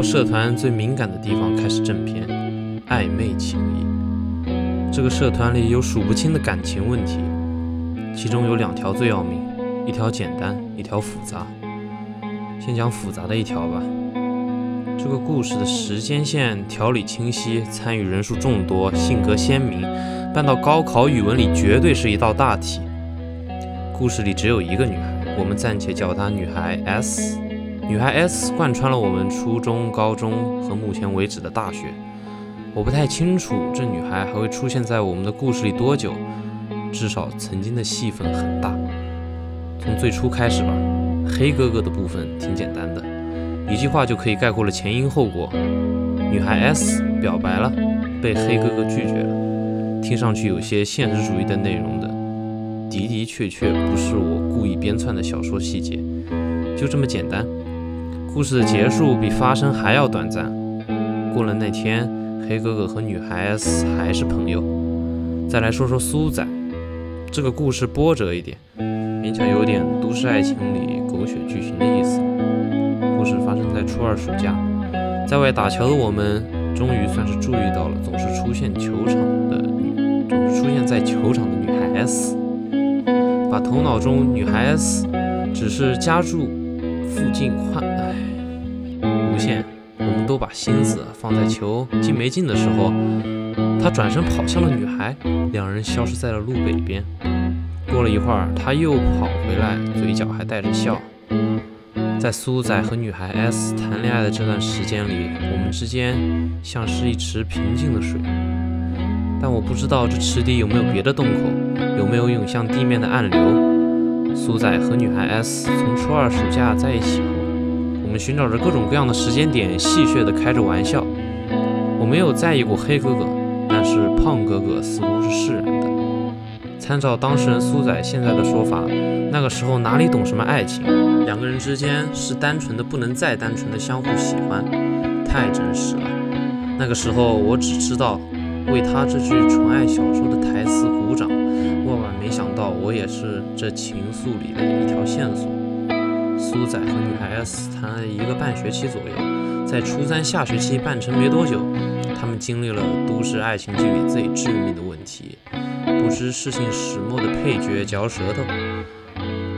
挑社团最敏感的地方开始正片：暧昧情谊。这个社团里有数不清的感情问题，其中有两条最要命，一条简单，一条复杂。先讲复杂的一条吧。这个故事的时间线条理清晰，参与人数众多，性格鲜明，搬到高考语文里绝对是一道大题。故事里只有一个女孩，我们暂且叫她女孩 S。女孩 S 贯穿了我们初中、高中和目前为止的大学。我不太清楚这女孩还会出现在我们的故事里多久，至少曾经的戏份很大。从最初开始吧，黑哥哥的部分挺简单的。一句话就可以概括了前因后果。女孩 S 表白了，被黑哥哥拒绝了，听上去有些现实主义的内容的，的的确确不是我故意编篡的小说细节，就这么简单。故事的结束比发生还要短暂。过了那天，黑哥哥和女孩 S 还是朋友。再来说说苏仔，这个故事波折一点，勉强有点都市爱情里狗血剧情的意思。故事发生在初二暑假，在外打球的我们，终于算是注意到了总是出现球场的女，总是出现在球场的女孩 S，把头脑中女孩 S 只是家住附近快，唉，无限。我们都把心思放在球进没进的时候，他转身跑向了女孩，两人消失在了路北边。过了一会儿，他又跑回来，嘴角还带着笑。在苏仔和女孩 S 谈恋爱的这段时间里，我们之间像是一池平静的水，但我不知道这池底有没有别的洞口，有没有涌向地面的暗流。苏仔和女孩 S 从初二暑假在一起后，我们寻找着各种各样的时间点，戏谑地开着玩笑。我没有在意过黑哥哥，但是胖哥哥似乎是释然的。参照当事人苏仔现在的说法，那个时候哪里懂什么爱情？两个人之间是单纯的不能再单纯的相互喜欢，太真实了。那个时候我只知道为他这句纯爱小说的台词鼓掌，没想到我也是这情愫里的一条线索。苏仔和女孩 S 谈了一个半学期左右，在初三下学期办成没多久，他们经历了都市爱情剧里最致命的问题。不知事情始末的配角嚼舌头，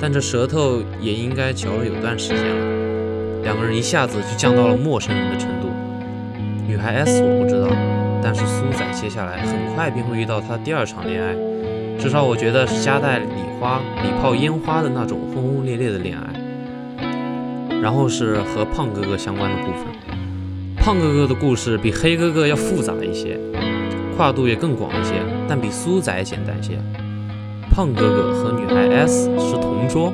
但这舌头也应该嚼了有段时间了。两个人一下子就降到了陌生人的程度。女孩 S 我不知道，但是苏仔接下来很快便会遇到他第二场恋爱，至少我觉得是夹带礼花、礼炮、烟花的那种轰轰烈烈的恋爱。然后是和胖哥哥相关的部分。胖哥哥的故事比黑哥哥要复杂一些。跨度也更广一些，但比苏仔简单些。胖哥哥和女孩 S 是同桌，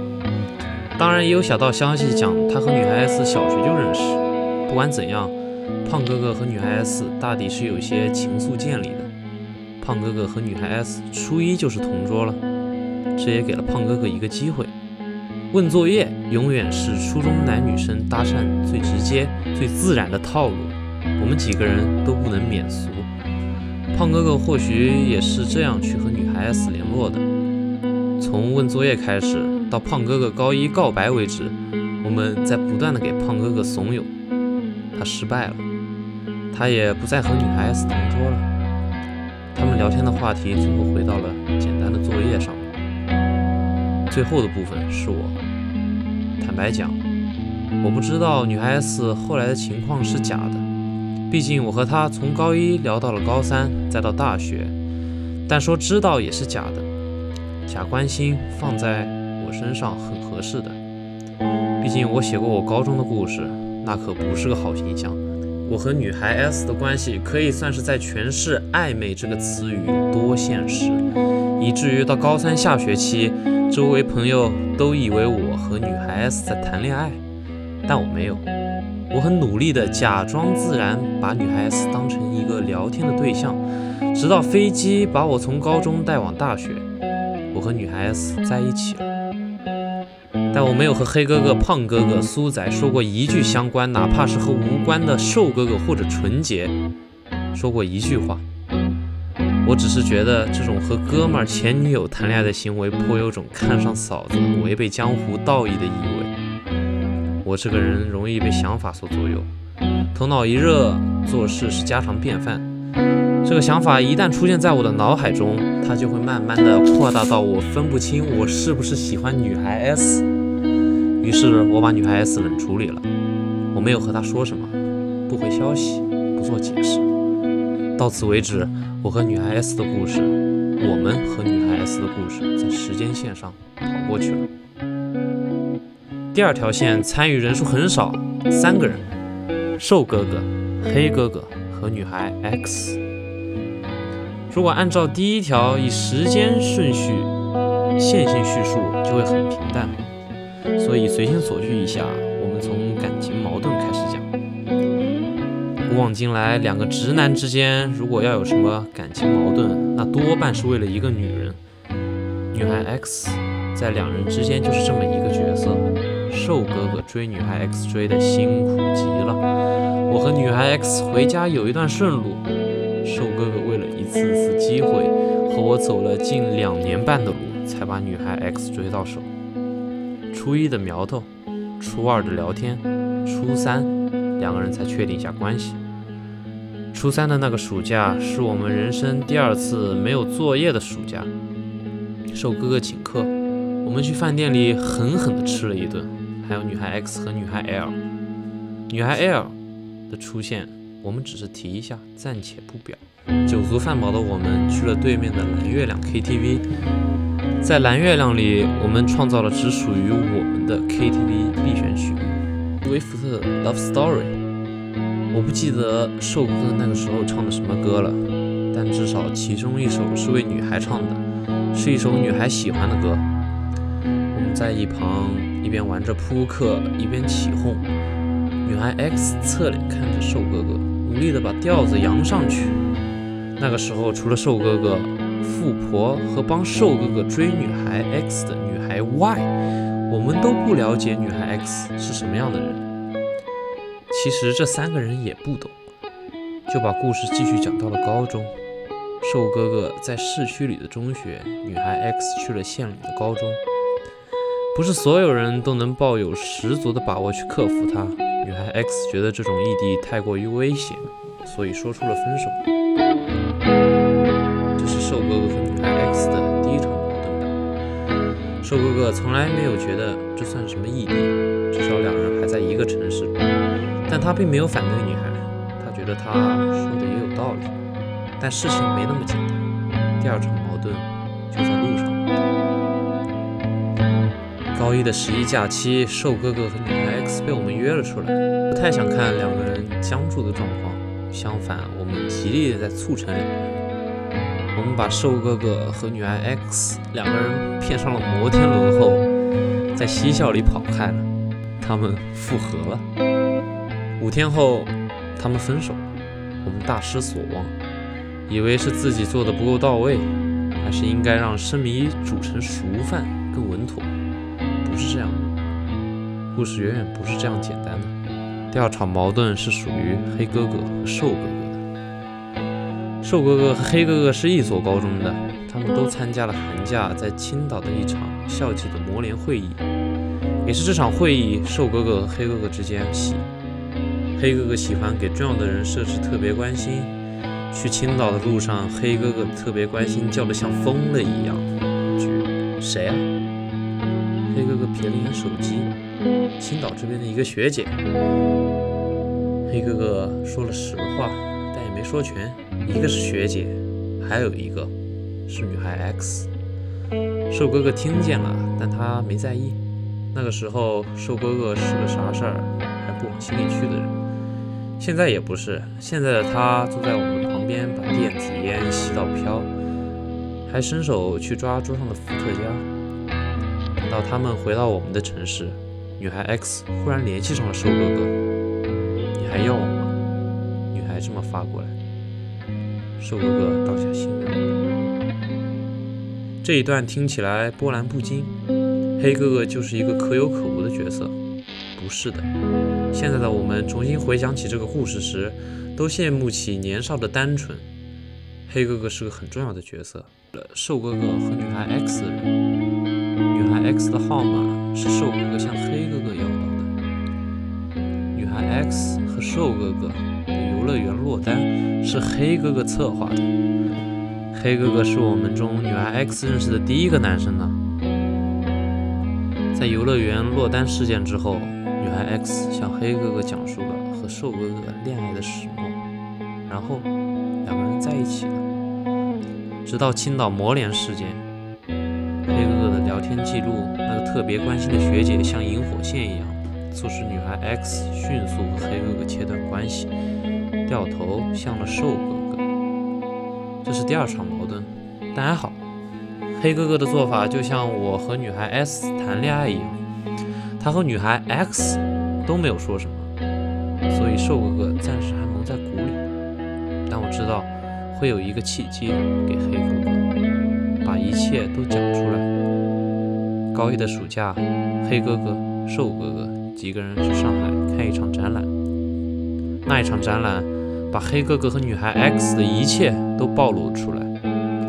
当然也有小道消息讲他和女孩 S 小学就认识。不管怎样，胖哥哥和女孩 S 大抵是有些情愫建立的。胖哥哥和女孩 S 初一就是同桌了，这也给了胖哥哥一个机会。问作业永远是初中男女生搭讪最直接、最自然的套路，我们几个人都不能免俗。胖哥哥或许也是这样去和女孩 S 联络的。从问作业开始，到胖哥哥高一告白为止，我们在不断的给胖哥哥怂恿。他失败了，他也不再和女孩 S 同桌了。他们聊天的话题最后回到了简单的作业上面。最后的部分是我。坦白讲，我不知道女孩 S 后来的情况是假的。毕竟我和她从高一聊到了高三，再到大学，但说知道也是假的，假关心放在我身上很合适的。毕竟我写过我高中的故事，那可不是个好形象。我和女孩 S 的关系可以算是在诠释“暧昧”这个词语有多现实，以至于到高三下学期，周围朋友都以为我和女孩 S 在谈恋爱，但我没有。我很努力地假装自然，把女孩 S 当成一个聊天的对象，直到飞机把我从高中带往大学，我和女孩 S 在一起了。但我没有和黑哥哥、胖哥哥、苏仔说过一句相关，哪怕是和无关的瘦哥哥或者纯洁说过一句话。我只是觉得这种和哥们儿、前女友谈恋爱的行为，颇有种看上嫂子、违背江湖道义的意味。我这个人容易被想法所左右，头脑一热，做事是家常便饭。这个想法一旦出现在我的脑海中，它就会慢慢的扩大到我分不清我是不是喜欢女孩 S。于是我把女孩 S 冷处理了，我没有和她说什么，不回消息，不做解释。到此为止，我和女孩 S 的故事，我们和女孩 S 的故事，在时间线上跑过去了。第二条线参与人数很少，三个人：瘦哥哥、黑哥哥和女孩 X。如果按照第一条以时间顺序线性叙述，就会很平淡。所以随心所欲一下，我们从感情矛盾开始讲。古往今来，两个直男之间如果要有什么感情矛盾，那多半是为了一个女人。女孩 X 在两人之间就是这么一个角色。瘦哥哥追女孩 X 追的辛苦极了，我和女孩 X 回家有一段顺路。瘦哥哥为了一次次机会，和我走了近两年半的路，才把女孩 X 追到手。初一的苗头，初二的聊天，初三两个人才确定一下关系。初三的那个暑假是我们人生第二次没有作业的暑假，受哥哥请客，我们去饭店里狠狠地吃了一顿。还有女孩 X 和女孩 L，女孩 L 的出现，我们只是提一下，暂且不表。酒足饭饱的我们去了对面的蓝月亮 KTV，在蓝月亮里，我们创造了只属于我们的 KTV 必选曲《威福特 Love Story》。我不记得瘦哥那个时候唱的什么歌了，但至少其中一首是为女孩唱的，是一首女孩喜欢的歌。我们在一旁。一边玩着扑克，一边起哄。女孩 X 侧脸看着瘦哥哥，努力地把调子扬上去。那个时候，除了瘦哥哥、富婆和帮瘦哥哥追女孩 X 的女孩 Y，我们都不了解女孩 X 是什么样的人。其实这三个人也不懂，就把故事继续讲到了高中。瘦哥哥在市区里的中学，女孩 X 去了县里的高中。不是所有人都能抱有十足的把握去克服它。女孩 X 觉得这种异地太过于危险，所以说出了分手。瘦哥哥和女孩 X 的第一场矛盾吧？瘦哥哥从来没有觉得这算什么异地，至少两人还在一个城市。但他并没有反对女孩，他觉得她说的也有道理。但事情没那么简单，第二场矛盾就在路上。高一的十一假期，瘦哥哥和女孩 X 被我们约了出来。不太想看两个人僵住的状况，相反，我们极力的在促成两个人。我们把瘦哥哥和女孩 X 两个人骗上了摩天轮后，在嬉笑里跑开了。他们复合了。五天后，他们分手了。我们大失所望，以为是自己做的不够到位，还是应该让生米煮成熟饭更稳妥。不是这样的，故事远远不是这样简单的。第二场矛盾是属于黑哥哥和瘦哥哥。瘦哥哥和黑哥哥是一所高中的，他们都参加了寒假在青岛的一场校际的模联会议，也是这场会议，瘦哥哥和黑哥哥之间起。黑哥哥喜欢给重要的人设置特别关心，去青岛的路上，黑哥哥特别关心叫得像疯了一样。谁啊？黑哥哥瞥了一眼手机，青岛这边的一个学姐。黑哥哥说了实话，没说全。一个是学姐，还有一个是女孩 X。瘦哥哥听见了，但他没在意。那个时候，瘦哥哥是个啥事儿还不往心里去的人。现在也不是，现在的他坐在我们旁边，把电子烟吸到飘，还伸手去抓桌上的伏特加。等到他们回到我们的城市，女孩 X 忽然联系上了瘦哥哥：“你还要我吗？”这么发过来，瘦哥哥当下心。这一段听起来波澜不惊，黑哥哥就是一个可有可无的角色。不是的，现在的我们重新回想起这个故事时，都羡慕起年少的单纯。黑哥哥是个很重要的角色，瘦哥哥和女孩 X 的人。女孩 X 的号码是瘦哥哥向黑哥哥要到的。女孩 X 和瘦哥哥乐园落单是黑哥哥策划的。黑哥哥是我们中女孩 X 认识的第一个男生呢。在游乐园落单事件之后，女孩 X 向黑哥哥讲述了和瘦哥哥恋爱的始末，然后两个人在一起了。直到青岛魔联事件，黑哥哥的聊天记录，那个特别关心的学姐像引火线一样，促使女孩 X 迅速和黑哥哥切断关系，掉头向了瘦哥哥。这是第二场矛盾，但还好。黑哥哥的做法就像我和女孩 S 谈恋爱一样，他和女孩 X 都没有说什么，所以瘦哥哥暂时还蒙在鼓里。但我知道会有一个契机给黑哥哥把一切都讲出来。高一的暑假，黑哥哥、瘦哥哥几个人去上海看一场展览，那一场展览把黑哥哥和女孩 X 的一切都暴露出来，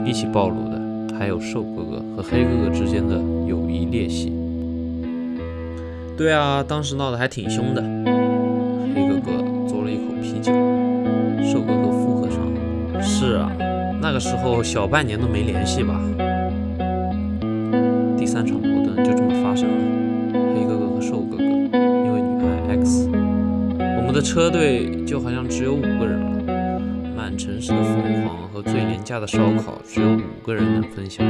一起暴露的。还有瘦哥哥和黑哥哥之间的友谊裂隙。对啊，当时闹得还挺凶的。黑哥哥嘬了一口啤酒，瘦哥哥附和上：“是啊，那个时候小半年都没联系吧。”第三场矛盾就这么发生了。们的车队就好像只有五个人了。满城市的疯狂和最廉价的烧烤，只有五个人能分享。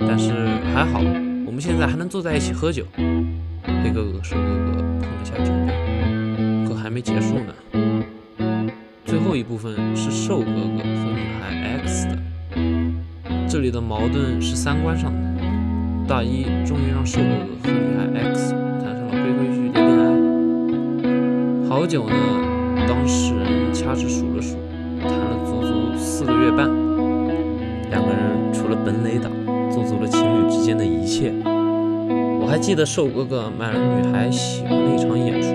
但是还好，我们现在还能坐在一起喝酒。黑哥哥和、瘦哥哥碰了下酒杯，可还没结束呢。最后一部分是瘦哥哥和女孩 X 的，这里的矛盾是三观上的。大一终于让瘦哥哥和女孩 X 不。久呢，当事人掐指数了数。谈了足足四个月半，两个人除了本垒打，做足了情侣之间的一切。我还记得瘦哥哥买了女孩喜欢的一场演出，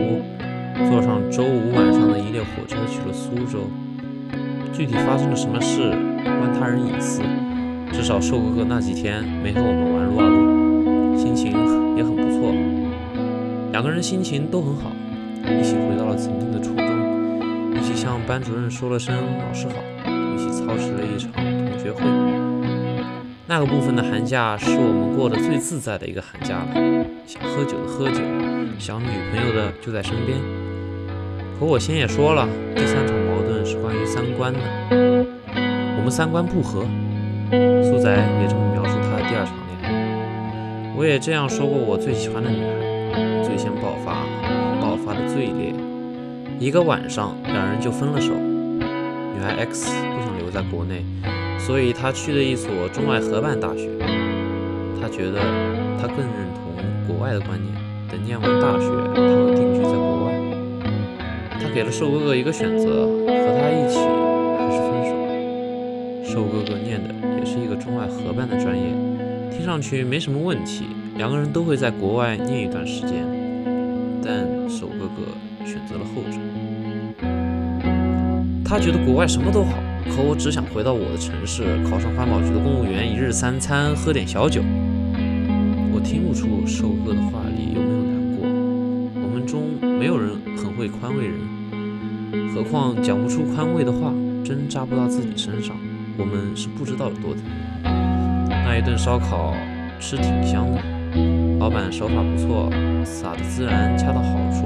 坐上周五晚上的一列火车去了苏州。具体发生了什么事，关他人隐私。至少瘦哥哥那几天没和我们玩撸啊撸，心情也很不错。两个人心情都很好，一起回曾经的初中。一起向班主任说了声“老师好”，一起操持了一场同学会。那个部分的寒假是我们过得最自在的一个寒假了，想喝酒的喝酒，想女朋友的就在身边。可我先也说了，第三场矛盾是关于三观的，我们三观不合。苏仔也这么描述他的第二场恋爱，我也这样说过我最喜欢的女孩，最先爆发，爆发的最烈。一个晚上，两人就分了手。女孩 X 不想留在国内，所以她去了一所中外合办大学。她觉得她更认同国外的观念，等念完大学，她会定居在国外。她给了瘦哥哥一个选择：和他一起，还是分手。瘦哥哥念的也是一个中外合办的专业，听上去没什么问题，两个人都会在国外念一段时间。但瘦哥哥选择了后者。他觉得国外什么都好，可我只想回到我的城市，考上环保局的公务员，一日三餐，喝点小酒。我听不出瘦哥的话里有没有难过。我们中没有人很会宽慰人，何况讲不出宽慰的话，针扎不到自己身上，我们是不知道有多疼。那一顿烧烤吃挺香的，老板手法不错，撒的孜然恰到好处。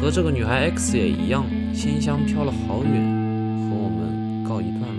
和这个女孩 X 也一样，鲜香飘了好远，和我们告一段。